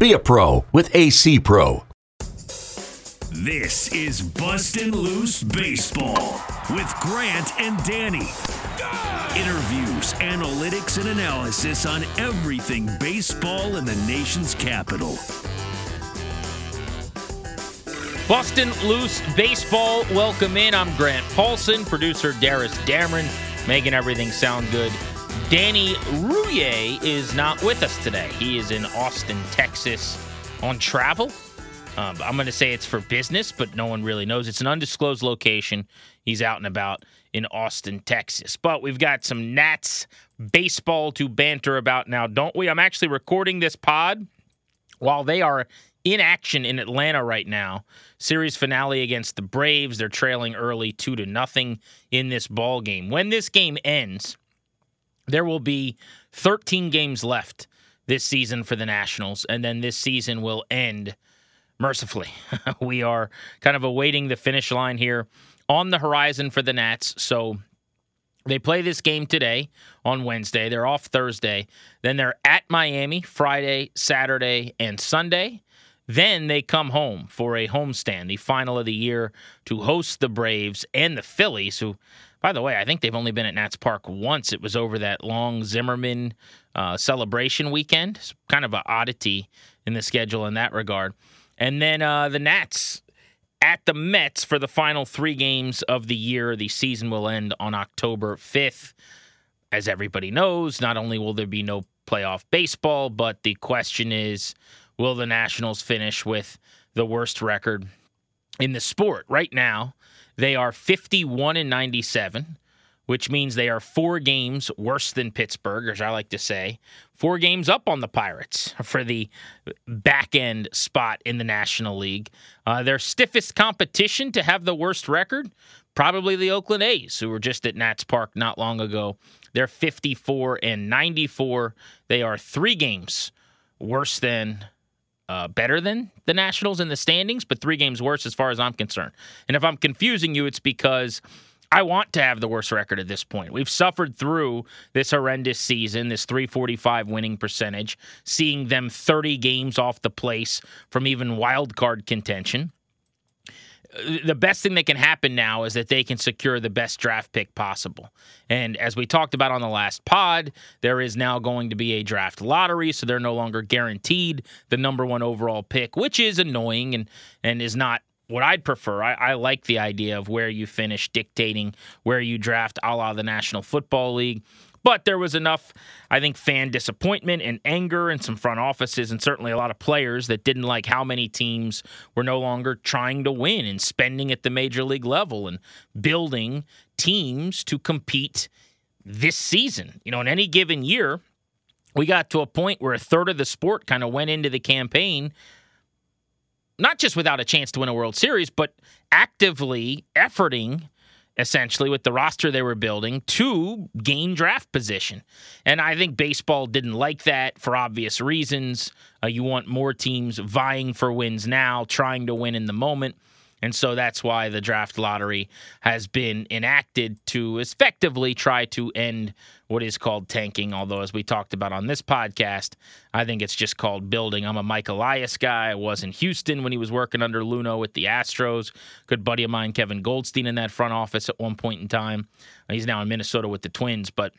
Be a pro with AC Pro. This is Bustin' Loose Baseball with Grant and Danny. Interviews, analytics, and analysis on everything baseball in the nation's capital. Bustin' Loose Baseball, welcome in. I'm Grant Paulson, producer Darius Dameron, making everything sound good. Danny Rouhier is not with us today. He is in Austin, Texas on travel. Um, I'm going to say it's for business, but no one really knows. It's an undisclosed location. He's out and about in Austin, Texas. But we've got some Nats baseball to banter about now, don't we? I'm actually recording this pod while they are in action in Atlanta right now. Series finale against the Braves. They're trailing early 2 to nothing in this ball game. When this game ends, there will be 13 games left this season for the Nationals, and then this season will end mercifully. we are kind of awaiting the finish line here on the horizon for the Nats. So they play this game today on Wednesday. They're off Thursday. Then they're at Miami Friday, Saturday, and Sunday. Then they come home for a homestand, the final of the year, to host the Braves and the Phillies, who by the way, I think they've only been at Nats Park once. It was over that long Zimmerman uh, celebration weekend. It's kind of an oddity in the schedule in that regard. And then uh, the Nats at the Mets for the final three games of the year. The season will end on October 5th. As everybody knows, not only will there be no playoff baseball, but the question is will the Nationals finish with the worst record in the sport? Right now, they are 51 and 97, which means they are four games worse than Pittsburgh, as I like to say. Four games up on the Pirates for the back end spot in the National League. Uh, their stiffest competition to have the worst record, probably the Oakland A's, who were just at Nats Park not long ago. They're 54 and 94. They are three games worse than uh, better than the Nationals in the standings, but three games worse as far as I'm concerned. And if I'm confusing you, it's because I want to have the worst record at this point. We've suffered through this horrendous season, this 345 winning percentage, seeing them 30 games off the place from even wild card contention the best thing that can happen now is that they can secure the best draft pick possible. And as we talked about on the last pod, there is now going to be a draft lottery, so they're no longer guaranteed the number one overall pick, which is annoying and and is not what I'd prefer. I, I like the idea of where you finish dictating where you draft, a la the National Football League. But there was enough, I think, fan disappointment and anger and some front offices and certainly a lot of players that didn't like how many teams were no longer trying to win and spending at the major league level and building teams to compete this season. You know, in any given year, we got to a point where a third of the sport kind of went into the campaign not just without a chance to win a World Series, but actively efforting essentially with the roster they were building to gain draft position. And I think baseball didn't like that for obvious reasons. Uh, you want more teams vying for wins now, trying to win in the moment. And so that's why the draft lottery has been enacted to effectively try to end what is called tanking. Although, as we talked about on this podcast, I think it's just called building. I'm a Mike Elias guy. I was in Houston when he was working under Luhnow with the Astros. Good buddy of mine, Kevin Goldstein, in that front office at one point in time. He's now in Minnesota with the Twins. But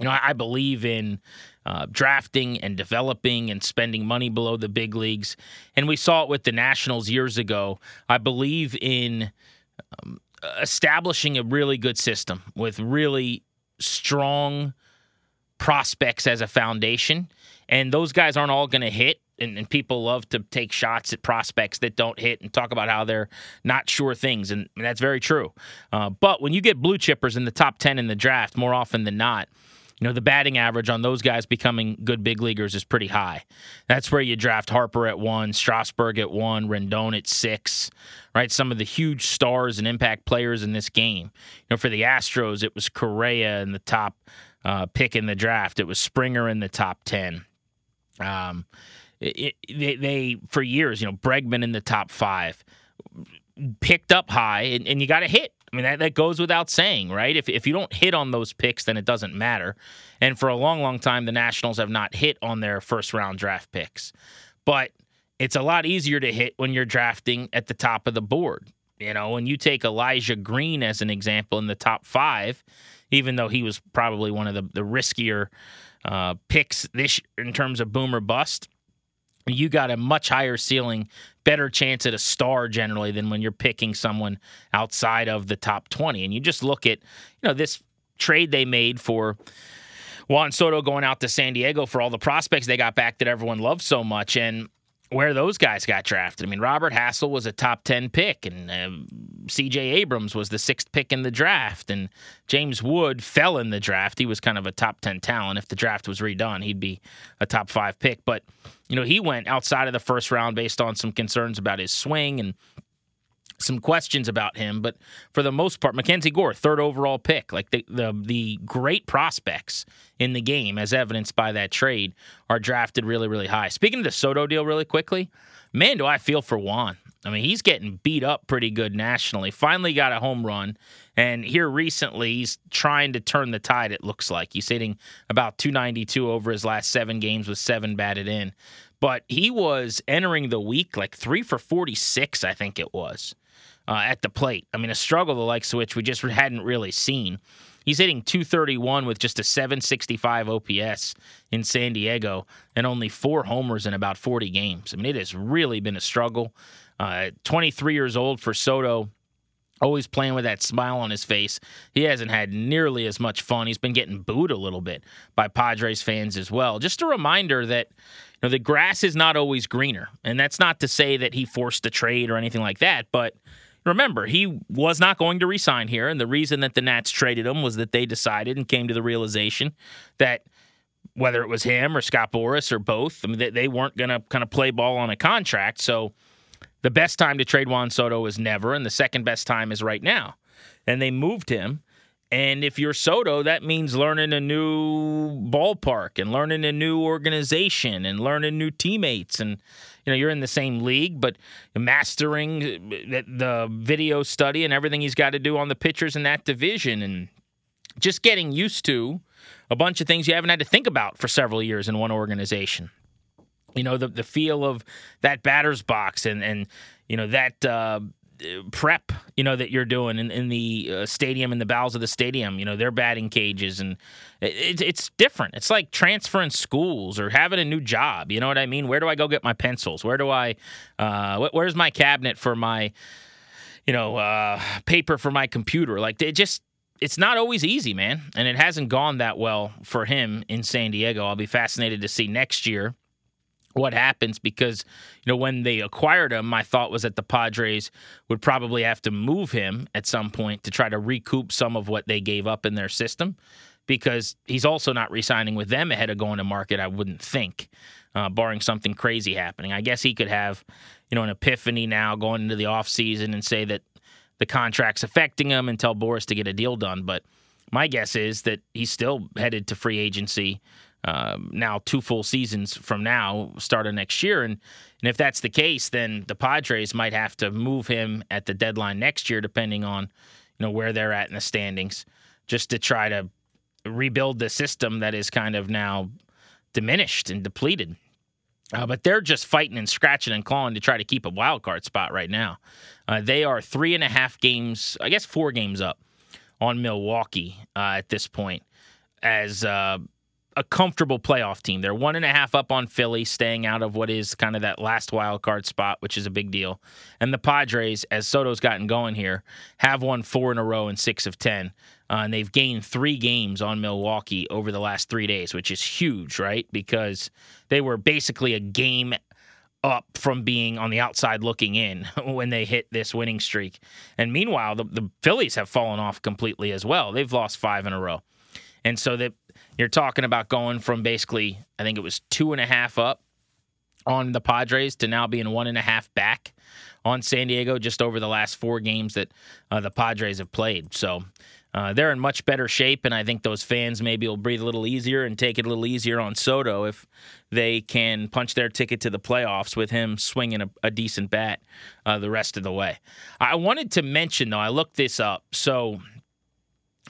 you know, I, believe in uh, drafting and developing and spending money below the big leagues. And we saw it with the Nationals years ago. I believe in um, establishing a really good system with really strong prospects as a foundation. And those guys aren't all going to hit. And, and, people love to take shots at prospects that don't hit and talk about how they're not sure things. And, and that's very true. Uh, but when you get blue chippers in the top 10 in the draft, more often than not, you know, the batting average on those guys becoming good big leaguers is pretty high. That's where you draft Harper at one, Strasburg at one, Rendon at six, right? Some of the huge stars and impact players in this game. You know, for the Astros, it was Correa in the top uh, pick in the draft. It was Springer in the top 10. Um, it, it, they, they, for years, you know, Bregman in the top five, picked up high, and, and you got to hit I mean, that, that goes without saying, right? If, if you don't hit on those picks, then it doesn't matter. And for a long, long time, the Nationals have not hit on their first round draft picks. But it's a lot easier to hit when you're drafting at the top of the board. You know, when you take Elijah Green as an example in the top five, even though he was probably one of the, the riskier uh, picks this in terms of boomer bust, you got a much higher ceiling, better chance at a star generally than when you're picking someone outside of the top 20. And you just look at, you know, this trade they made for Juan Soto going out to San Diego for all the prospects they got back that everyone loves so much. And where those guys got drafted. I mean, Robert Hassell was a top 10 pick, and uh, CJ Abrams was the sixth pick in the draft, and James Wood fell in the draft. He was kind of a top 10 talent. If the draft was redone, he'd be a top five pick. But, you know, he went outside of the first round based on some concerns about his swing and some questions about him, but for the most part, MacKenzie Gore, third overall pick, like the, the the great prospects in the game, as evidenced by that trade, are drafted really, really high. Speaking of the Soto deal, really quickly, man, do I feel for Juan. I mean, he's getting beat up pretty good nationally. Finally got a home run, and here recently, he's trying to turn the tide. It looks like he's hitting about 292 over his last seven games with seven batted in. But he was entering the week like three for 46, I think it was uh, at the plate. I mean, a struggle the likes of which we just hadn't really seen. He's hitting 231 with just a 765 OPS in San Diego and only four homers in about 40 games. I mean, it has really been a struggle. Uh, 23 years old for Soto, always playing with that smile on his face. He hasn't had nearly as much fun. He's been getting booed a little bit by Padres fans as well. Just a reminder that you know the grass is not always greener, and that's not to say that he forced a trade or anything like that, but Remember, he was not going to resign here, and the reason that the Nats traded him was that they decided and came to the realization that whether it was him or Scott Boras or both, I mean, they, they weren't going to kind of play ball on a contract. So the best time to trade Juan Soto is never, and the second best time is right now. And they moved him. And if you're Soto, that means learning a new ballpark and learning a new organization and learning new teammates and you know you're in the same league, but mastering the video study and everything he's got to do on the pitchers in that division, and just getting used to a bunch of things you haven't had to think about for several years in one organization. You know the the feel of that batter's box and and you know that. Uh, prep, you know, that you're doing in, in the uh, stadium, in the bowels of the stadium, you know, their batting cages. And it, it's different. It's like transferring schools or having a new job. You know what I mean? Where do I go get my pencils? Where do I, uh, where's my cabinet for my, you know, uh, paper for my computer? Like, it just, it's not always easy, man. And it hasn't gone that well for him in San Diego. I'll be fascinated to see next year what happens because you know when they acquired him my thought was that the Padres would probably have to move him at some point to try to recoup some of what they gave up in their system because he's also not re-signing with them ahead of going to market I wouldn't think uh, barring something crazy happening. I guess he could have you know an epiphany now going into the offseason and say that the contract's affecting him and tell Boras to get a deal done. But my guess is that he's still headed to free agency um, now two full seasons from now, start of next year. And, and if that's the case, then the Padres might have to move him at the deadline next year, depending on you know where they're at in the standings, just to try to rebuild the system that is kind of now diminished and depleted. Uh, but they're just fighting and scratching and clawing to try to keep a wild card spot right now. Uh, they are three and a half games, I guess four games up on Milwaukee uh, at this point, as uh, a comfortable playoff team. They're one and a half up on Philly, staying out of what is kind of that last wild card spot, which is a big deal. And the Padres, as Soto's gotten going here, have won four in a row in six of ten. Uh, and they've gained three games on Milwaukee over the last three days, which is huge, right? Because they were basically a game up from being on the outside looking in when they hit this winning streak. And meanwhile, the, the Phillies have fallen off completely as well. They've lost five in a row. And so that you're talking about going from basically, I think it was two and a half up on the Padres to now being one and a half back on San Diego just over the last four games that uh, the Padres have played. So uh, they're in much better shape, and I think those fans maybe will breathe a little easier and take it a little easier on Soto if they can punch their ticket to the playoffs with him swinging a, a decent bat uh, the rest of the way. I wanted to mention, though, I looked this up. So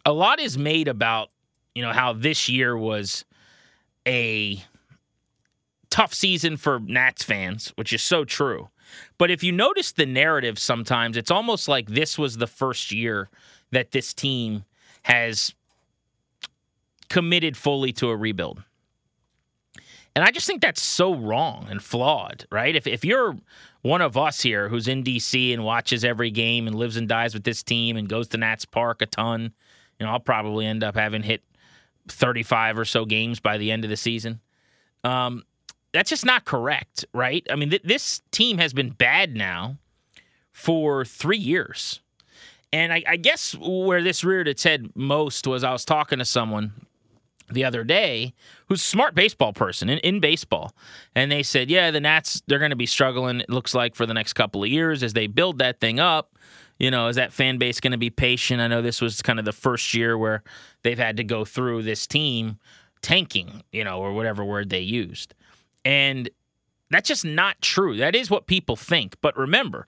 a lot is made about, you know, how this year was a tough season for Nats fans, which is so true. But if you notice the narrative sometimes, it's almost like this was the first year that this team has committed fully to a rebuild. And I just think that's so wrong and flawed, right? If, if you're one of us here who's in DC and watches every game and lives and dies with this team and goes to Nats Park a ton, you know, I'll probably end up having hit 35 or so games by the end of the season. Um, that's just not correct, right? I mean, th- this team has been bad now for three years. And I, I, guess where this reared its head most was I was talking to someone the other day who's a smart baseball person in, in baseball. And they said, yeah, the Nats, they're going to be struggling, it looks like, for the next couple of years as they build that thing up. You know, is that fan base going to be patient? I know this was kind of the first year where they've had to go through this team tanking, you know, or whatever word they used. And that's just not true. That is what people think. But remember,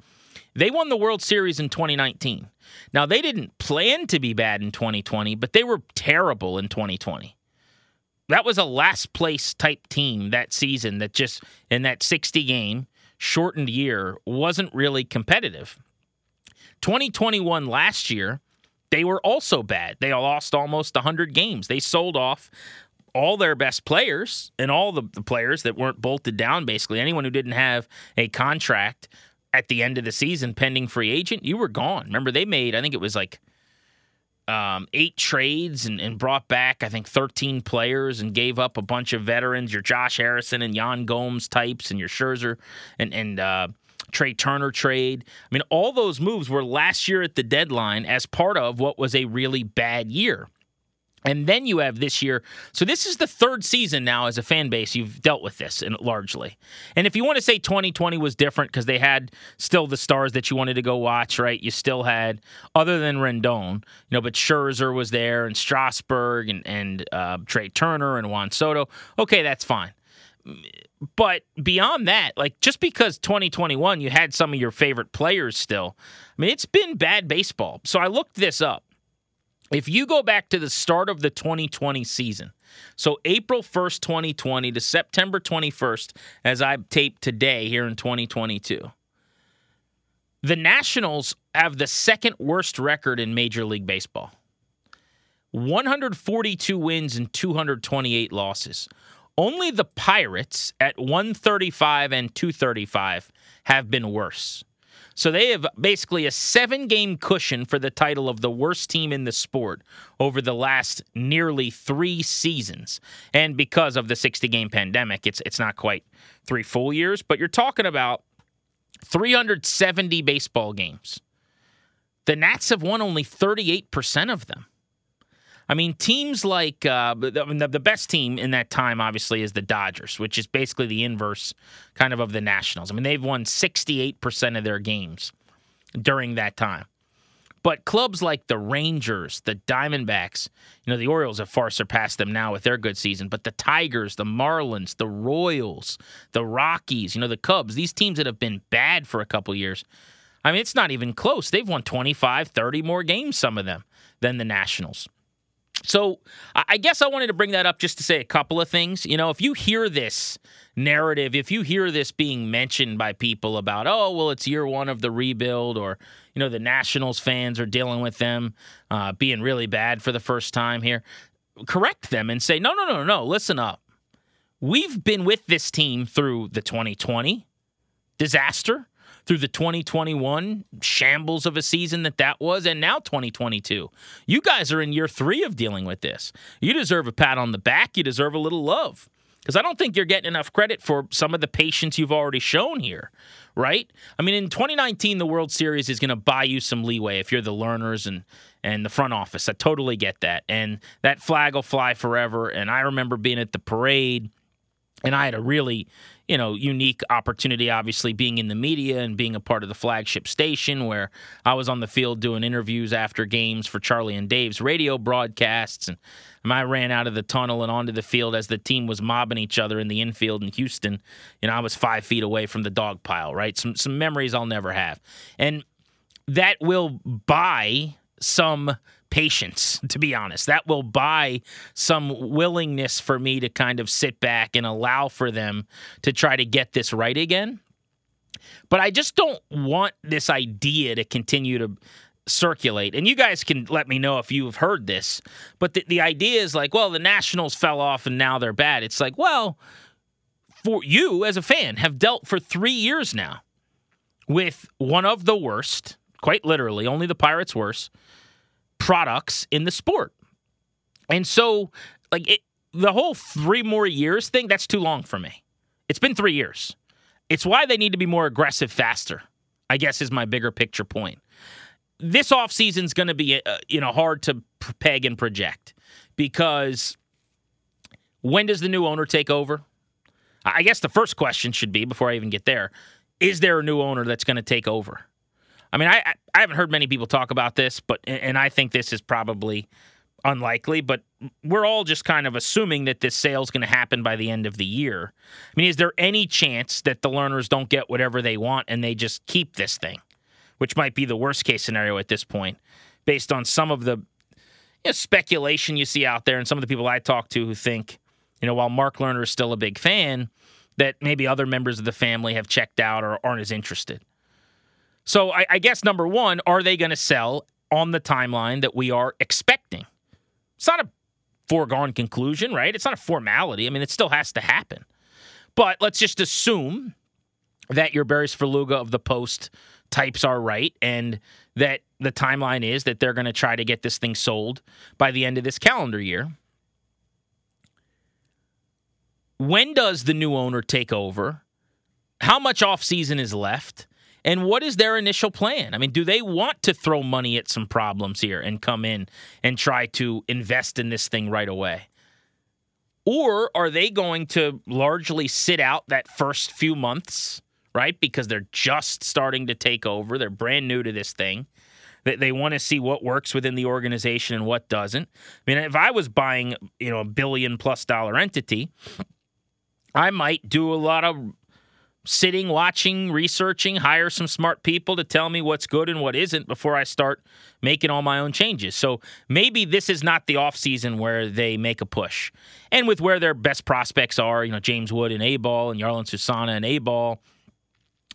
they won the World Series in 2019. Now, they didn't plan to be bad in 2020, but they were terrible in 2020. That was a last place type team that season that just, in that 60 game, shortened year, wasn't really competitive. 2021 last year, they were also bad. They lost almost 100 games. They sold off all their best players and all the, the, players that weren't bolted down, basically, anyone who didn't have a contract at the end of the season pending free agent, you were gone. Remember, they made, I think it was like um, eight trades and, and, brought back, I think, 13 players and gave up a bunch of veterans, your Josh Harrison and Yan Gomes types and your Scherzer and, and uh, Trea Turner trade. I mean, all those moves were last year at the deadline as part of what was a really bad year. And then you have this year. So this is the third season now as a fan base you've dealt with this largely. And if you want to say 2020 was different because they had still the stars that you wanted to go watch, right? You still had other than Rendon, you know, but Scherzer was there and Strasburg and and uh, Trea Turner and Juan Soto. Okay, that's fine. But beyond that, like just because 2021 you had some of your favorite players still, I mean, it's been bad baseball. So I looked this up. If you go back to the start of the 2020 season, so April 1st, 2020 to September 21st, as I tape today here in 2022, the Nationals have the second worst record in Major League Baseball 142 wins and 228 losses. Only the Pirates at 135 and 235 have been worse. So they have basically a seven game cushion for the title of the worst team in the sport over the last nearly three seasons. And because of the 60 game pandemic, it's, it's not quite three full years, but you're talking about 370 baseball games. The Nats have won only 38% of them. I mean, teams like uh, the, the best team in that time, obviously, is the Dodgers, which is basically the inverse kind of of the Nationals. I mean, they've won 68% of their games during that time. But clubs like the Rangers, the Diamondbacks, you know, the Orioles have far surpassed them now with their good season, but the Tigers, the Marlins, the Royals, the Rockies, you know, the Cubs, these teams that have been bad for a couple years. I mean, it's not even close. They've won 25, 30 more games, some of them, than the Nationals. So I guess I wanted to bring that up just to say a couple of things. You know, if you hear this narrative, if you hear this being mentioned by people about, oh, well, it's year one of the rebuild, or, you know, the Nationals fans are dealing with them uh, being really bad for the first time here, correct them and say, no, no, no, no, listen up. We've been with this team through the 2020 disaster through the 2021 shambles of a season that that was, and now 2022. You guys are in year three of dealing with this. You deserve a pat on the back. You deserve a little love. because I don't think you're getting enough credit for some of the patience you've already shown here, right? I mean, in 2019, the World Series is going to buy you some leeway if you're the Lerners and and the front office. I totally get that, and that flag will fly forever. And I remember being at the parade, and I had a really you know, unique opportunity, obviously, being in the media and being a part of the flagship station where I was on the field doing interviews after games for Charlie and Dave's radio broadcasts. And I ran out of the tunnel and onto the field as the team was mobbing each other in the infield in Houston. You know, I was five feet away from the dog pile, right? Some, some memories I'll never have. And that will buy some patience, to be honest. That will buy some willingness for me to kind of sit back and allow for them to try to get this right again. But I just don't want this idea to continue to circulate. And you guys can let me know if you've heard this. But the, the idea is like, well, the Nationals fell off and now they're bad. It's like, well, for you as a fan have dealt for three years now with one of the worst, quite literally, only the Pirates worse, products in the sport. And so, like, it, the whole three more years thing, that's too long for me. It's been three years. It's why they need to be more aggressive faster, I guess, is my bigger picture point. This offseason is going to be, uh, you know, hard to peg and project because when does the new owner take over? I guess the first question should be before I even get there is there a new owner that's going to take over? I mean, I I haven't heard many people talk about this, but and I think this is probably unlikely, but we're all just kind of assuming that this sale is going to happen by the end of the year. I mean, is there any chance that the Lerners don't get whatever they want and they just keep this thing, which might be the worst case scenario at this point, based on some of the you know, speculation you see out there and some of the people I talk to who think, you know, while Mark Lerner is still a big fan, that maybe other members of the family have checked out or aren't as interested. So I, I guess number one, are they going to sell on the timeline that we are expecting? It's not a foregone conclusion, right? It's not a formality. I mean, it still has to happen. But let's just assume that your Barry's Svrluga of the Post types are right and that the timeline is that they're going to try to get this thing sold by the end of this calendar year. When does the new owner take over? How much off season is left? And what is their initial plan? I mean, do they want to throw money at some problems here and come in and try to invest in this thing right away? Or are they going to largely sit out that first few months, right? Because they're just starting to take over. They're brand new to this thing. They, want to see what works within the organization and what doesn't. I mean, if I was buying, you know, a billion plus dollar entity, I might do a lot of sitting, watching, researching, hire some smart people to tell me what's good and what isn't before I start making all my own changes. So maybe this is not the offseason where they make a push. And with where their best prospects are, you know, James Wood and A ball and Jarlin Susana and A ball.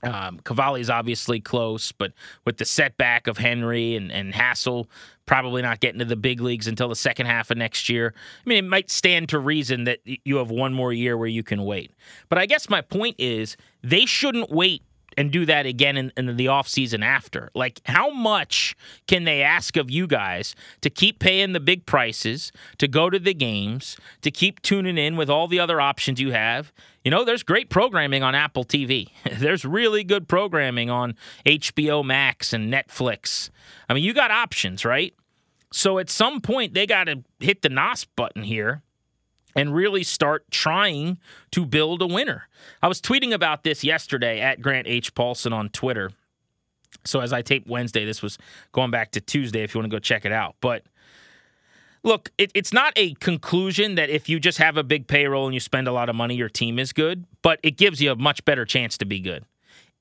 Um, Cavalli is obviously close, but with the setback of Henry and, and Hassell probably not getting to the big leagues until the second half of next year. I mean, it might stand to reason that you have one more year where you can wait. But I guess my point is they shouldn't wait and do that again in, in the offseason after. Like, how much can they ask of you guys to keep paying the big prices, to go to the games, to keep tuning in with all the other options you have? You know, there's great programming on Apple TV. there's really good programming on HBO Max and Netflix. I mean, you got options, right? So at some point, they got to hit the NOS button here and really start trying to build a winner. I was tweeting about this yesterday at Grant H. Paulson on Twitter. So as I tape Wednesday, this was going back to Tuesday if you want to go check it out. But look, it, it's not a conclusion that if you just have a big payroll and you spend a lot of money, your team is good, but it gives you a much better chance to be good.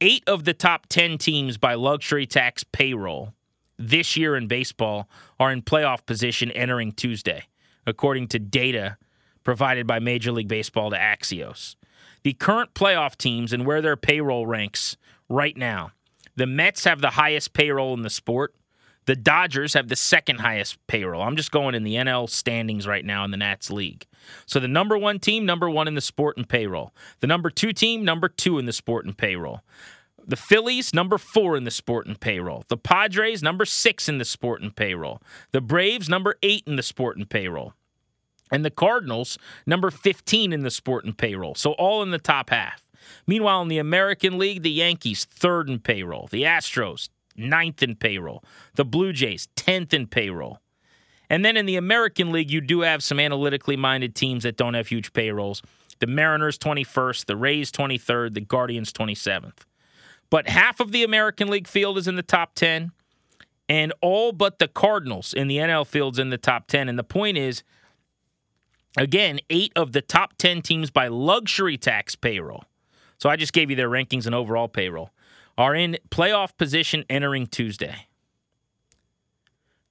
Eight of the top 10 teams by luxury tax payroll this year in baseball are in playoff position entering Tuesday, according to data provided by Major League Baseball to Axios. The current playoff teams and where their payroll ranks right now. The Mets have the highest payroll in the sport. The Dodgers have the second highest payroll. I'm just going in the NL standings right now in the Nats League. So the number one team, number one in the sport and payroll. The number two team, number two in the sport and payroll. The Phillies, number four in the sport and payroll. The Padres, number six in the sport and payroll. The Braves, number eight in the sport and payroll. And the Cardinals, number 15 in the sport and payroll. So all in the top half. Meanwhile, in the American League, the Yankees, third in payroll. The Astros, ninth in payroll. The Blue Jays, 10th in payroll. And then in the American League, you do have some analytically minded teams that don't have huge payrolls. The Mariners, 21st. The Rays, 23rd. The Guardians, 27th. But half of the American League field is in the top 10, and all but the Cardinals in the NL field's in the top 10. And the point is, again, eight of the top 10 teams by luxury tax payroll. So I just gave you their rankings and overall payroll are in playoff position entering Tuesday.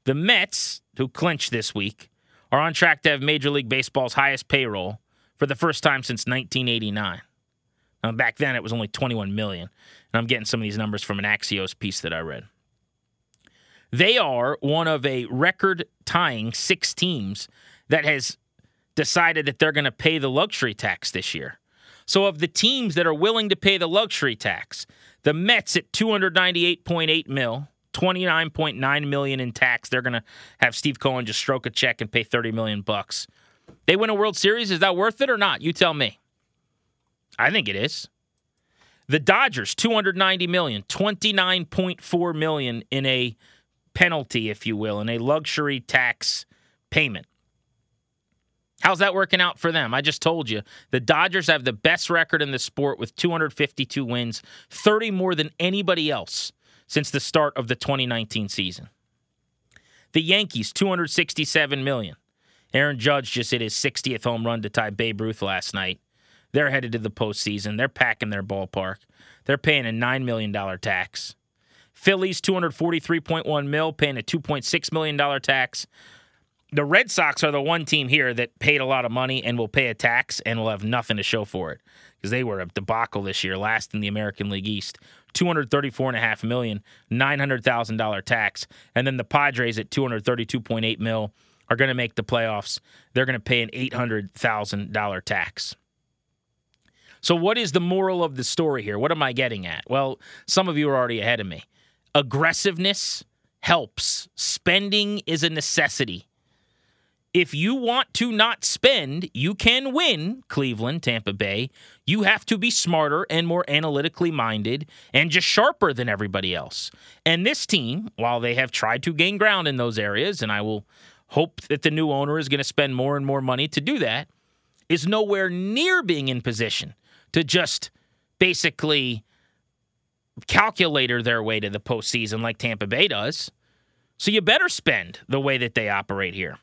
The Mets, who clinched this week, are on track to have Major League Baseball's highest payroll for the first time since 1989. Now, back then, it was only 21 million, and I'm getting some of these numbers from an Axios piece that I read. They are one of a record tying six teams that has decided that they're going to pay the luxury tax this year. So, of the teams that are willing to pay the luxury tax, the Mets at 298.8 mil, 29.9 million in tax. They're going to have Steve Cohen just stroke a check and pay 30 million bucks. They win a World Series, is that worth it or not? You tell me. I think it is. The Dodgers 290 million, 29.4 million in a penalty if you will, in a luxury tax payment. How's that working out for them? I just told you. The Dodgers have the best record in the sport with 252 wins, 30 more than anybody else since the start of the 2019 season. The Yankees, 267 million. Aaron Judge just hit his 60th home run to tie Babe Ruth last night. They're headed to the postseason. They're packing their ballpark. They're paying a $9 million tax. Phillies, 243.1 mil, paying a $2.6 million tax the Red Sox are the one team here that paid a lot of money and will pay a tax and will have nothing to show for it because they were a debacle this year, last in the American League East. 234.5 million, $900,000 tax. And then the Padres at 232.8 mil are going to make the playoffs. They're going to pay an $800,000 tax. So, what is the moral of the story here? What am I getting at? Well, some of you are already ahead of me. Aggressiveness helps, spending is a necessity if you want to not spend, you can win Cleveland, Tampa Bay. You have to be smarter and more analytically minded and just sharper than everybody else. And this team, while they have tried to gain ground in those areas, and I will hope that the new owner is going to spend more and more money to do that, is nowhere near being in position to just basically calculator their way to the postseason like Tampa Bay does. So you better spend the way that they operate here.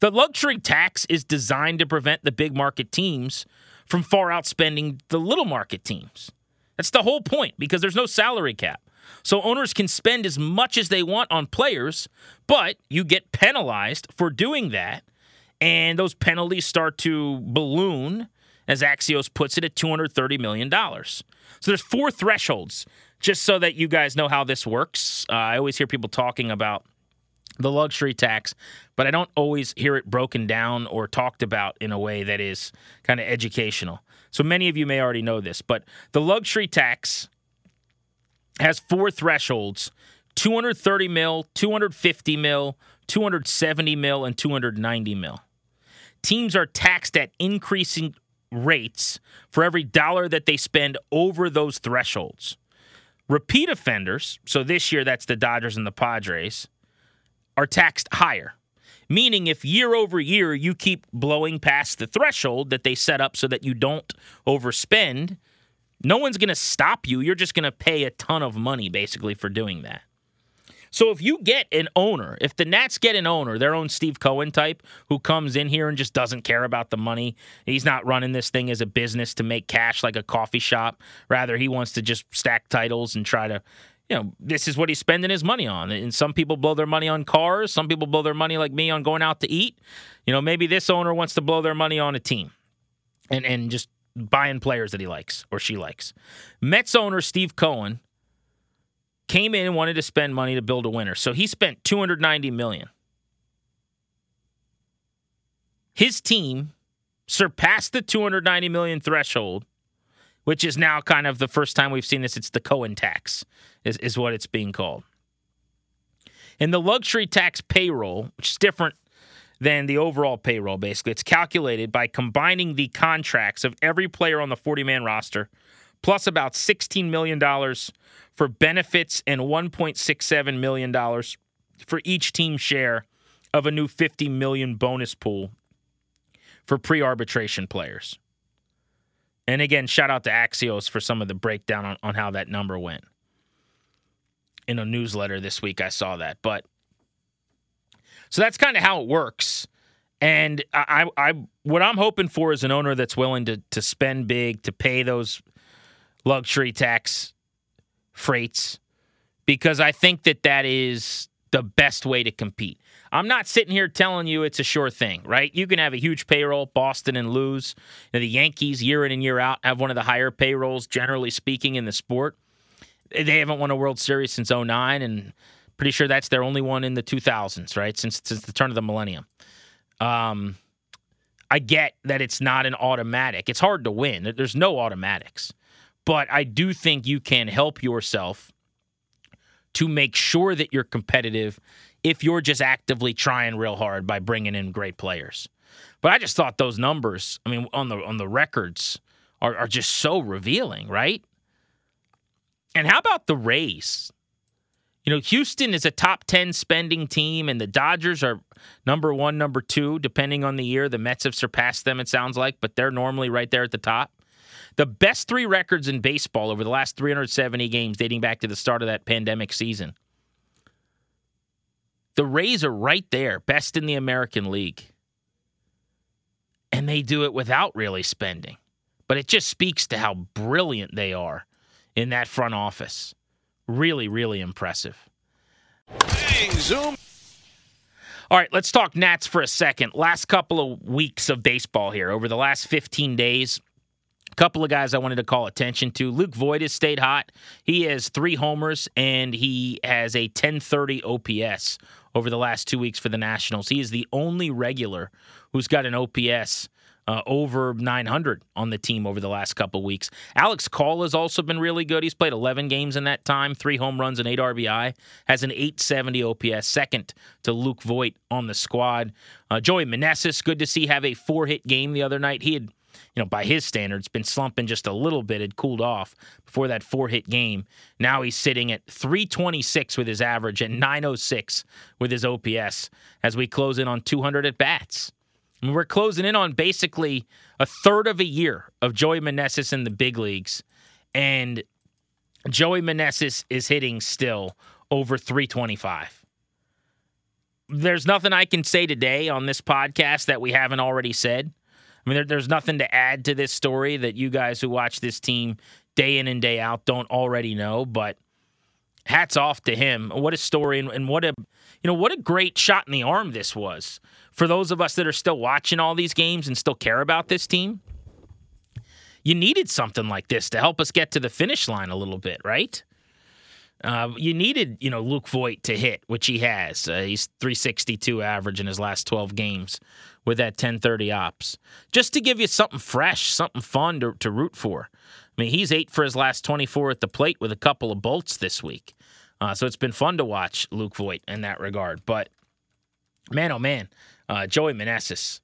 The luxury tax is designed to prevent the big market teams from far outspending the little market teams. That's the whole point because there's no salary cap. So owners can spend as much as they want on players, but you get penalized for doing that. And those penalties start to balloon, as Axios puts it, at $230 million. So there's four thresholds, just so that you guys know how this works. Uh, I always hear people talking about the luxury tax, but I don't always hear it broken down or talked about in a way that is kind of educational. So many of you may already know this, but the luxury tax has four thresholds 230 mil, 250 mil, 270 mil, and 290 mil. Teams are taxed at increasing rates for every dollar that they spend over those thresholds. Repeat offenders, so this year that's the Dodgers and the Padres, are taxed higher. Meaning, if year over year you keep blowing past the threshold that they set up so that you don't overspend, no one's going to stop you. You're just going to pay a ton of money basically for doing that. So if you get an owner, if the Nats get an owner, their own Steve Cohen type, who comes in here and just doesn't care about the money, he's not running this thing as a business to make cash like a coffee shop. Rather, he wants to just stack titles and try to you know, this is what he's spending his money on. And some people blow their money on cars. Some people blow their money, like me, on going out to eat. You know, maybe this owner wants to blow their money on a team and, and just buying players that he likes or she likes. Mets owner Steve Cohen came in and wanted to spend money to build a winner. So he spent 290 million. His team surpassed the 290 million threshold which is now kind of the first time we've seen this. It's the Cohen tax, is, is what it's being called. And the luxury tax payroll, which is different than the overall payroll, basically. It's calculated by combining the contracts of every player on the 40 man roster, plus about $16 million for benefits and $1.67 million for each team share of a new 50 million bonus pool for pre-arbitration players. And again, shout out to Axios for some of the breakdown on, on how that number went. In a newsletter this week, I saw that. But so that's kind of how it works. And I, I, what I'm hoping for is an owner that's willing to to spend big to pay those luxury tax freights, because I think that that is the best way to compete. I'm not sitting here telling you it's a sure thing, right? You can have a huge payroll, Boston, and lose. You know, the Yankees, year in and year out, have one of the higher payrolls, generally speaking, in the sport. They haven't won a World Series since 09, and pretty sure that's their only one in the 2000s, right? Since, since the turn of the millennium. Um, I get that it's not an automatic. It's hard to win. There's no automatics. But I do think you can help yourself to make sure that you're competitive if you're just actively trying real hard by bringing in great players. But I just thought those numbers, I mean, on the on the records, are, are just so revealing, right? And how about the Rays? You know, Houston is a top 10 spending team, and the Dodgers are number one, number two, depending on the year. The Mets have surpassed them, it sounds like, but they're normally right there at the top. The best three records in baseball over the last 370 games dating back to the start of that pandemic season. The Rays are right there, best in the American League. And they do it without really spending. But it just speaks to how brilliant they are in that front office. Really, really impressive. Bang, zoom. All right, let's talk Nats for a second. Last couple of weeks of baseball here, over the last 15 days, couple of guys I wanted to call attention to. Luke Voit has stayed hot. He has three homers and he has a 1030 OPS over the last two weeks for the Nationals. He is the only regular who's got an OPS uh, over 900 on the team over the last couple weeks. Alex Call has also been really good. He's played 11 games in that time, three home runs and eight RBI. Has an 870 OPS, second to Luke Voit on the squad. Uh, Joey Meneses, good to see have a four hit game the other night. He had you know, by his standards, been slumping just a little bit, had cooled off before that four hit game. Now he's sitting at 326 with his average and 906 with his OPS as we close in on 200 at bats. Mean, we're closing in on basically a third of a year of Joey Meneses in the big leagues. And Joey Meneses is hitting still over 325. There's nothing I can say today on this podcast that we haven't already said. I mean, there, there's nothing to add to this story that you guys who watch this team day in and day out don't already know. But hats off to him. What a story and, and what a you know what a great shot in the arm this was for those of us that are still watching all these games and still care about this team. You needed something like this to help us get to the finish line a little bit, right? Uh, you needed, you know, Luke Voit to hit, which he has. Uh, he's 362 average in his last 12 games with that 1030 ops. Just to give you something fresh, something fun to, to root for. I mean, he's eight for his last 24 at the plate with a couple of bolts this week. Uh, so it's been fun to watch Luke Voit in that regard. But man, oh man, uh, Joey Meneses.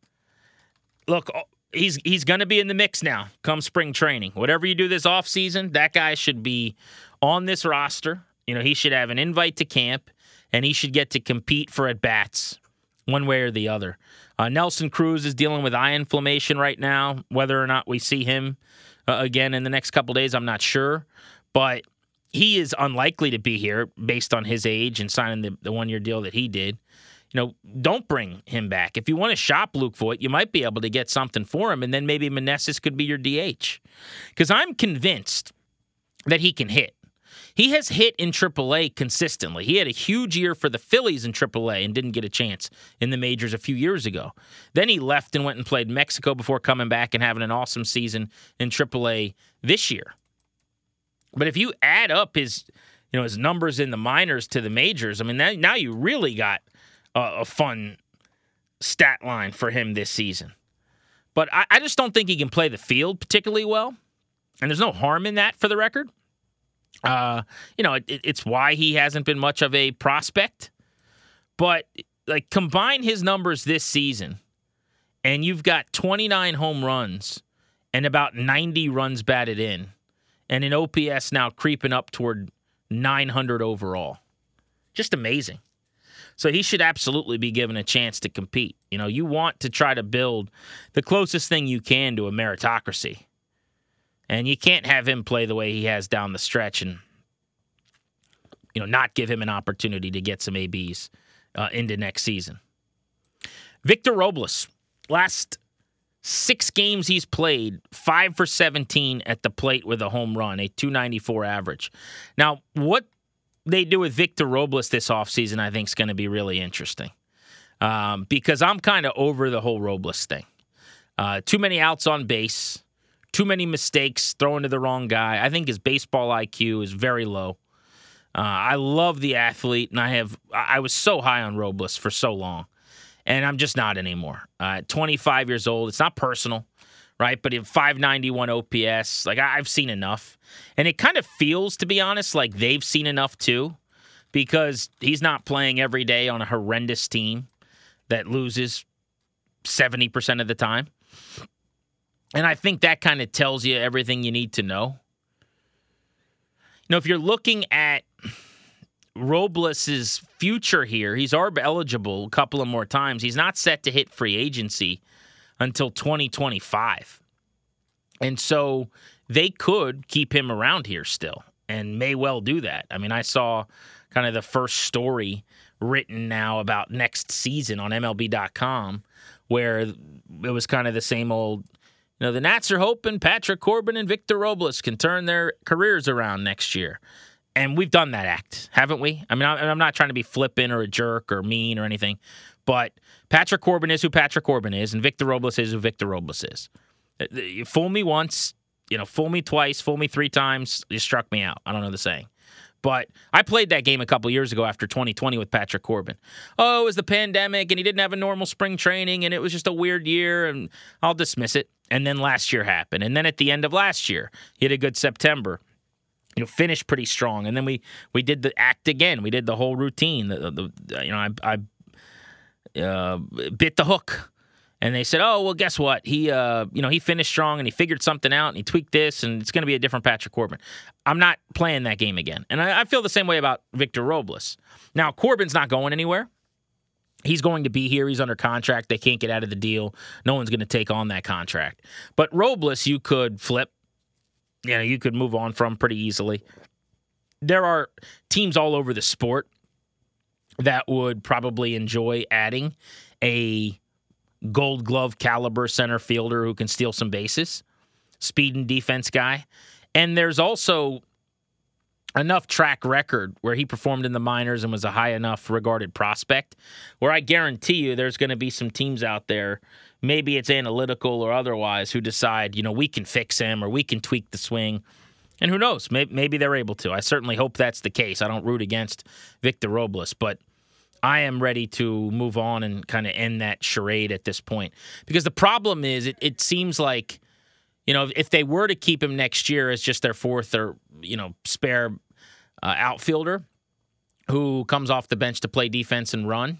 Look, oh, he's he's going to be in the mix now come spring training. Whatever you do this offseason, that guy should be on this roster. You know, he should have an invite to camp and he should get to compete for at bats one way or the other. Uh, Nelson Cruz is dealing with eye inflammation right now. Whether or not we see him uh, again in the next couple days, I'm not sure. But he is unlikely to be here based on his age and signing the, the one year deal that he did. You know, don't bring him back. If you want to shop Luke Voit, you might be able to get something for him, and then maybe Meneses could be your DH. Because I'm convinced that he can hit. He has hit in AAA consistently. He had a huge year for the Phillies in AAA and didn't get a chance in the majors a few years ago. Then he left and went and played Mexico before coming back and having an awesome season in AAA this year. But if you add up his, you know, his numbers in the minors to the majors, I mean, now, now you really got a, a fun stat line for him this season. But I, I just don't think he can play the field particularly well. And there's no harm in that for the record. Uh, you know, it, it's why he hasn't been much of a prospect. But like combine his numbers this season, and you've got 29 home runs and about 90 runs batted in, and an OPS now creeping up toward 900 overall. Just amazing. So he should absolutely be given a chance to compete. You know, you want to try to build the closest thing you can to a meritocracy. And you can't have him play the way he has down the stretch and you know, not give him an opportunity to get some ABs uh, into next season. Victor Robles, last six games he's played, five for 17 at the plate with a home run, a 294 average. Now, what they do with Victor Robles this offseason, I think, is going to be really interesting um, because I'm kind of over the whole Robles thing. Uh, too many outs on base, too many mistakes, throwing to the wrong guy. I think his baseball IQ is very low. Uh, I love the athlete, and I have I was so high on Robles for so long, and I'm just not anymore. Uh, 25 years old, it's not personal, right? But in 591 OPS, like I, I've seen enough, and it kind of feels, to be honest, like they've seen enough too, because he's not playing every day on a horrendous team that loses 70% of the time. And I think that kind of tells you everything you need to know. You know, if you're looking at Robles's future here, he's ARB eligible a couple of more times. He's not set to hit free agency until 2025. And so they could keep him around here still and may well do that. I mean, I saw kind of the first story written now about next season on MLB.com where it was kind of the same old you know, the Nats are hoping Patrick Corbin and Victor Robles can turn their careers around next year. And we've done that act, haven't we? I mean, I'm not trying to be flippant or a jerk or mean or anything, but Patrick Corbin is who Patrick Corbin is, and Victor Robles is who Victor Robles is. Uh, you fool me once, you know, fool me twice, fool me three times, you struck me out. I don't know the saying. But I played that game a couple years ago after 2020 with Patrick Corbin. Oh, it was the pandemic and he didn't have a normal spring training and it was just a weird year and I'll dismiss it. And then last year happened. And then at the end of last year, he had a good September you know, finished pretty strong. And then we we did the act again. We did the whole routine. The, the you know, I, I uh, bit the hook. And they said, "Oh, well, guess what? He, uh, you know, he finished strong and he figured something out and he tweaked this, and it's going to be a different Patrick Corbin." I'm not playing that game again, and I, I feel the same way about Victor Robles. Now, Corbin's not going anywhere. He's going to be here. He's under contract. They can't get out of the deal. No one's going to take on that contract. But Robles, you could flip you know, you could move on from pretty easily. There are teams all over the sport that would probably enjoy adding a gold glove caliber center fielder who can steal some bases, speed and defense guy. And there's also enough track record where he performed in the minors and was a high enough regarded prospect where I guarantee you there's going to be some teams out there maybe it's analytical or otherwise, who decide, you know, we can fix him or we can tweak the swing. And who knows? Maybe, maybe they're able to. I certainly hope that's the case. I don't root against Victor Robles, but I am ready to move on and kind of end that charade at this point. Because the problem is, it, it seems like, you know, if they were to keep him next year as just their fourth or, you know, spare uh, outfielder who comes off the bench to play defense and run,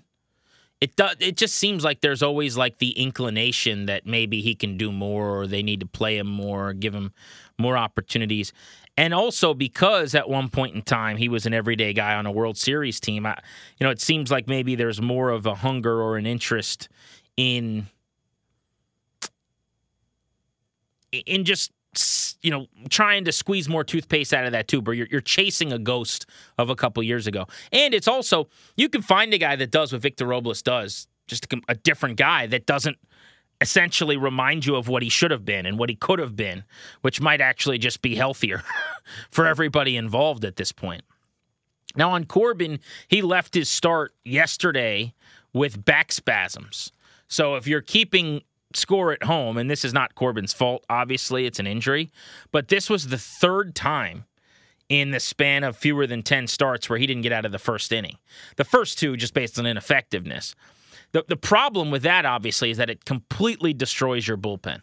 it does it just seems like there's always like the inclination that maybe he can do more or they need to play him more give him more opportunities. And also because at one point in time he was an everyday guy on a world series team I, you know it seems like maybe there's more of a hunger or an interest in in just you know, trying to squeeze more toothpaste out of that tube, or you're, you're chasing a ghost of a couple years ago. And it's also, you can find a guy that does what Victor Robles does, just a, a different guy that doesn't essentially remind you of what he should have been and what he could have been, which might actually just be healthier for everybody involved at this point. Now, on Corbin, he left his start yesterday with back spasms. So if you're keeping score at home, and this is not Corbin's fault, obviously, it's an injury, but this was the third time in the span of fewer than 10 starts where he didn't get out of the first inning. The first two just based on ineffectiveness. The, the problem with that, obviously, is that it completely destroys your bullpen.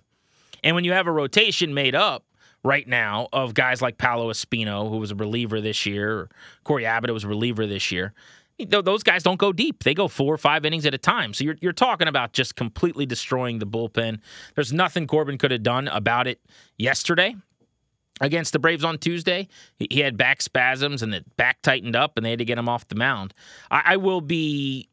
And when you have a rotation made up right now of guys like Paolo Espino, who was a reliever this year, or Cory Abbott, who was a reliever this year, those guys don't go deep. They go four or five innings at a time. So you're, you're talking about just completely destroying the bullpen. There's nothing Corbin could have done about it yesterday against the Braves on Tuesday. He had back spasms and the back tightened up, and they had to get him off the mound. I, I will be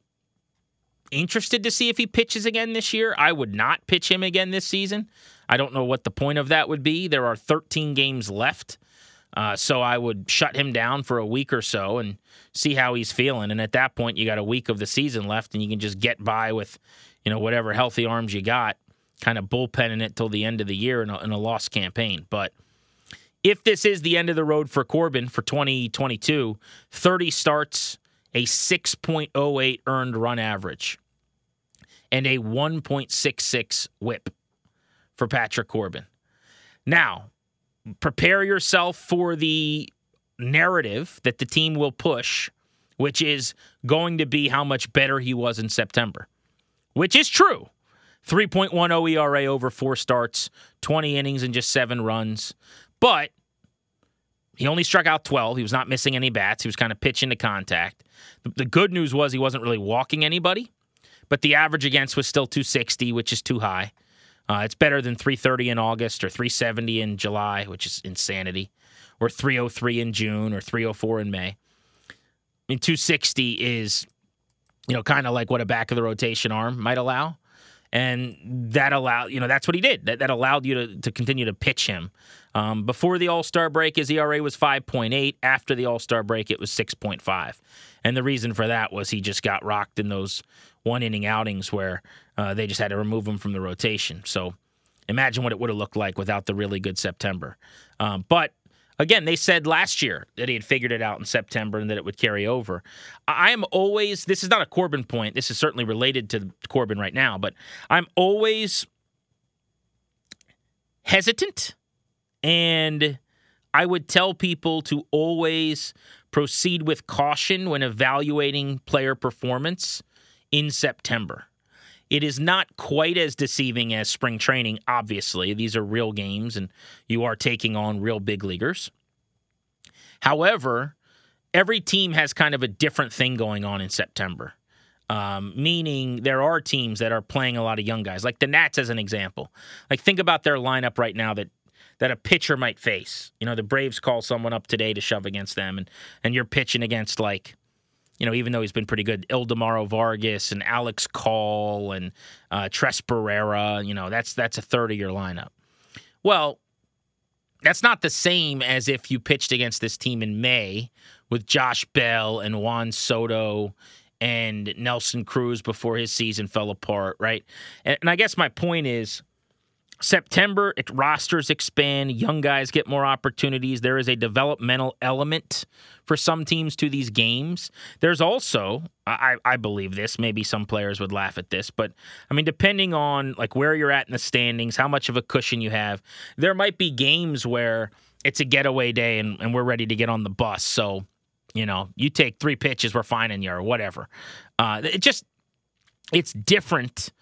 interested to see if he pitches again this year. I would not pitch him again this season. I don't know what the point of that would be. There are 13 games left. Uh, so I would shut him down for a week or so and see how he's feeling. And at that point, you got a week of the season left, and you can just get by with, you know, whatever healthy arms you got, kind of bullpenning it till the end of the year in a, in a lost campaign. But if this is the end of the road for Corbin for 2022, 30 starts, a 6.08 earned run average, and a 1.66 whip for Patrick Corbin. Now, prepare yourself for the narrative that the team will push, which is going to be how much better he was in September, which is true. 3.10 ERA over four starts, 20 innings and just seven runs. But he only struck out 12. He was not missing any bats. He was kind of pitching to contact. The good news was he wasn't really walking anybody, but the average against was still 260, which is too high. Uh, it's better than 330 in August or 370 in July, which is insanity, or 303 in June or 304 in May. I mean, 260 is, you know, kind of like what a back of the rotation arm might allow. And that allowed, you know, that's what he did. That, that allowed you to, to continue to pitch him. Um, before the All Star break, his ERA was 5.8. After the All Star break, it was 6.5. And the reason for that was he just got rocked in those one inning outings where uh, they just had to remove him from the rotation. So imagine what it would have looked like without the really good September. Um, but again, they said last year that he had figured it out in September and that it would carry over. I am always, this is not a Corbin point. This is certainly related to Corbin right now, but I'm always hesitant and I would tell people to always proceed with caution when evaluating player performance in September. It is not quite as deceiving as spring training, obviously. These are real games and you are taking on real big leaguers. However, every team has kind of a different thing going on in September. Um, meaning there are teams that are playing a lot of young guys, like the Nats as an example. Like think about their lineup right now that that a pitcher might face. You know, the Braves call someone up today to shove against them, and and you're pitching against like you know, even though he's been pretty good, Ildemaro Vargas and Alex Call and uh, Tres Barrera, you know, that's that's a third of your lineup. Well, that's not the same as if you pitched against this team in May with Josh Bell and Juan Soto and Nelson Cruz before his season fell apart, right? And, and I guess my point is September, it, rosters expand, young guys get more opportunities. There is a developmental element for some teams to these games. There's also, I, I believe this, maybe some players would laugh at this, but I mean, depending on like where you're at in the standings, how much of a cushion you have, there might be games where it's a getaway day and, and we're ready to get on the bus. So, you know, you take three pitches, we're finding you or whatever. Uh, it just, it's different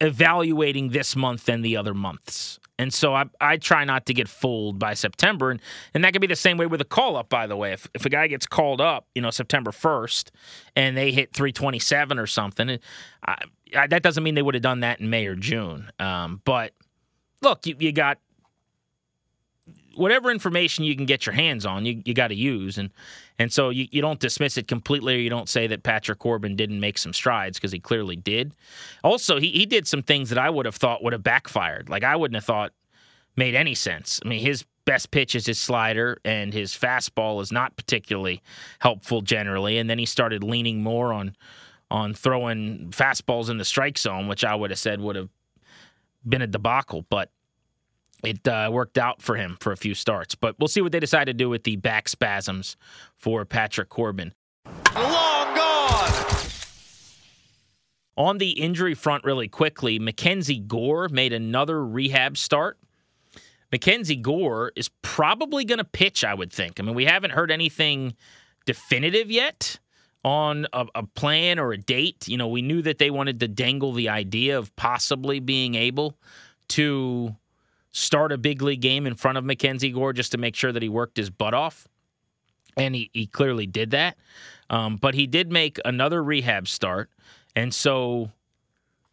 evaluating this month than the other months. And so I, I try not to get fooled by September. And, and that could be the same way with a call up, by the way. If, if a guy gets called up, you know, September 1st and they hit 327 or something, I, I, that doesn't mean they would have done that in May or June. Um, but look, you, you got whatever information you can get your hands on, you, you got to use. And and so you, you don't dismiss it completely or you don't say that Patrick Corbin didn't make some strides because he clearly did. Also, he, he did some things that I would have thought would have backfired. Like I wouldn't have thought made any sense. I mean, his best pitch is his slider and his fastball is not particularly helpful generally. And then he started leaning more on on throwing fastballs in the strike zone, which I would have said would have been a debacle. But it uh, worked out for him for a few starts. But we'll see what they decide to do with the back spasms for Patrick Corbin. Long gone. On the injury front, really quickly, MacKenzie Gore made another rehab start. MacKenzie Gore is probably going to pitch, I would think. I mean, we haven't heard anything definitive yet on a, a, plan or a date. You know, we knew that they wanted to dangle the idea of possibly being able to start a big league game in front of MacKenzie Gore just to make sure that he worked his butt off. and he, he clearly did that. Um, but he did make another rehab start. And so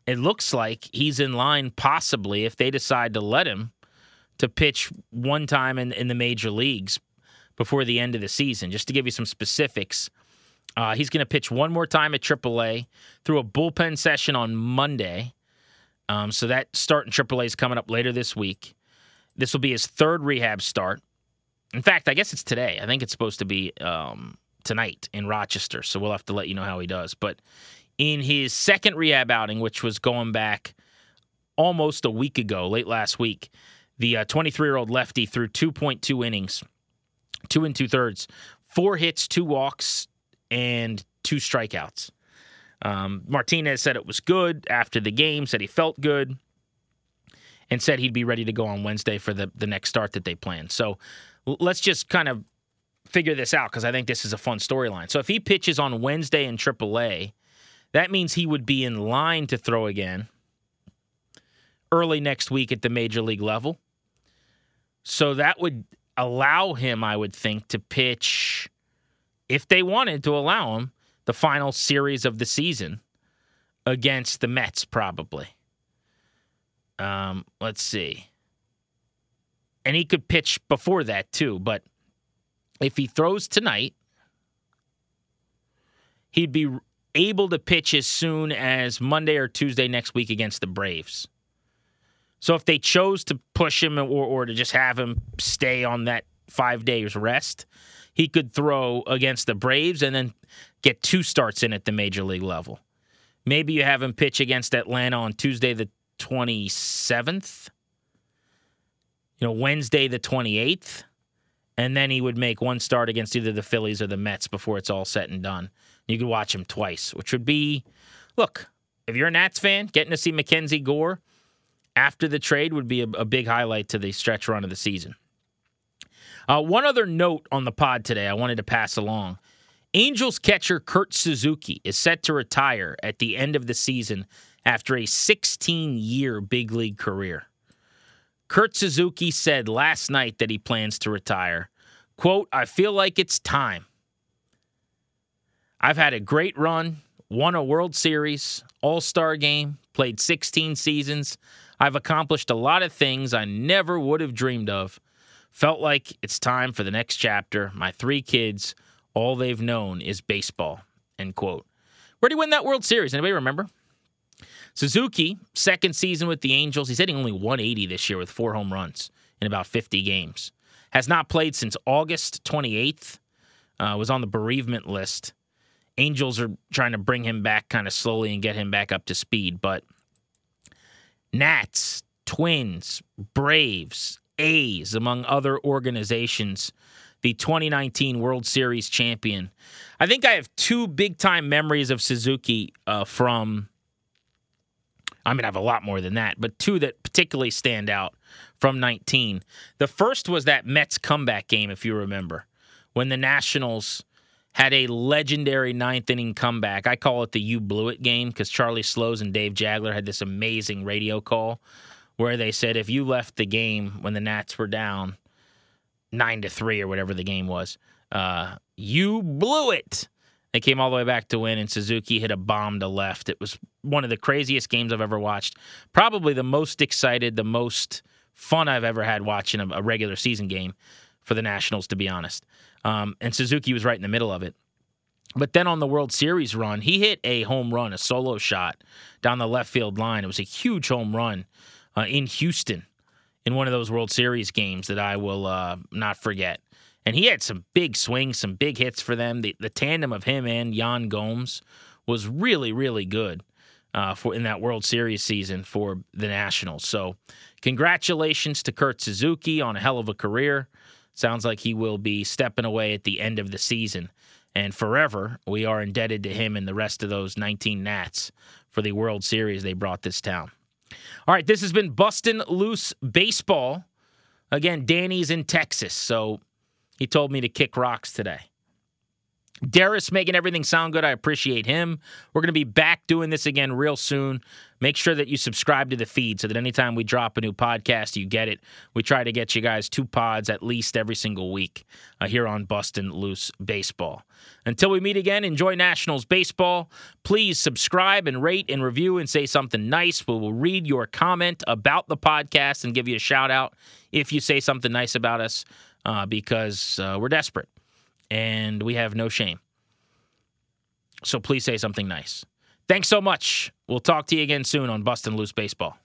it looks like he's in line, possibly, if they decide to let him to pitch one time in, in the major leagues before the end of the season. Just to give you some specifics, uh, he's going to pitch one more time at AAA through a bullpen session on Monday. Um, so that start in AAA is coming up later this week. This will be his third rehab start. In fact, I guess it's today. I think it's supposed to be um, tonight in Rochester. So we'll have to let you know how he does. But in his second rehab outing, which was going back almost a week ago, late last week, the 23 uh, year old lefty threw 2.2 innings, two and two thirds, four hits, two walks, and two strikeouts. Um, Martinez said it was good after the game, said he felt good, and said he'd be ready to go on Wednesday for the, the next start that they plan. So let's just kind of figure this out because I think this is a fun storyline. So if he pitches on Wednesday in AAA, that means he would be in line to throw again early next week at the major league level. So that would allow him, I would think, to pitch, if they wanted to allow him, the final series of the season against the Mets, probably. Um, let's see and he could pitch before that too. But if he throws tonight, he'd be able to pitch as soon as Monday or Tuesday next week against the Braves. So if they chose to push him or, or to just have him stay on that five days rest, he could throw against the Braves and then get two starts in at the major league level. Maybe you have him pitch against Atlanta on Tuesday the 27th you know, Wednesday the 28th, and then he would make one start against either the Phillies or the Mets before it's all said and done. You could watch him twice, which would be, look, if you're a Nats fan, getting to see MacKenzie Gore after the trade would be a, a big highlight to the stretch run of the season. Uh, one other note on the pod today I wanted to pass along. Angels catcher Kurt Suzuki is set to retire at the end of the season after a 16 year big league career. Kurt Suzuki said last night that he plans to retire. Quote, I feel like it's time. I've had a great run, won a World Series, All Star game, played 16 seasons. I've accomplished a lot of things I never would have dreamed of. Felt like it's time for the next chapter. My three kids, all they've known is baseball. End quote. Where did he win that World Series? Anybody remember? Suzuki, second season with the Angels, he's hitting only 180 this year with four home runs in about 50 games. Has not played since August 28th. Uh, was on the bereavement list. Angels are trying to bring him back kind of slowly and get him back up to speed. But Nats, Twins, Braves, A's, among other organizations, the 2019 World Series champion. I think I have two big time memories of Suzuki uh, from I mean, I have a lot more than that, but two that particularly stand out from 19. The first was that Mets comeback game, if you remember, when the Nationals had a legendary ninth inning comeback. I call it the You Blew It game because Charlie Slowes and Dave Jageler had this amazing radio call where they said if you left the game when the Nats were down nine to three or whatever the game was, uh, you blew it. They came all the way back to win, and Suzuki hit a bomb to left. It was one of the craziest games I've ever watched. Probably the most excited, the most fun I've ever had watching a, regular season game for the Nationals, to be honest. Um, and Suzuki was right in the middle of it. But then on the World Series run, he hit a home run, a solo shot down the left field line. It was a huge home run uh, in Houston in one of those World Series games that I will uh, not forget. And he had some big swings, some big hits for them. The, the tandem of him and Yan Gomes was really, really good uh, for in that World Series season for the Nationals. So, congratulations to Kurt Suzuki on a hell of a career. Sounds like he will be stepping away at the end of the season. And forever, we are indebted to him and the rest of those 19 Nats for the World Series they brought this town. All right, this has been Bustin' Loose Baseball. Again, Danny's in Texas, so he told me to kick rocks today. Darius making everything sound good. I appreciate him. We're going to be back doing this again real soon. Make sure that you subscribe to the feed so that anytime we drop a new podcast, you get it. We try to get you guys two pods at least every single week uh, here on Bustin' Loose Baseball. Until we meet again, enjoy Nationals baseball. Please subscribe and rate and review and say something nice. We will read your comment about the podcast and give you a shout out if you say something nice about us uh, because uh, we're desperate and we have no shame. So please say something nice. Thanks so much. We'll talk to you again soon on Bustin' Loose Baseball.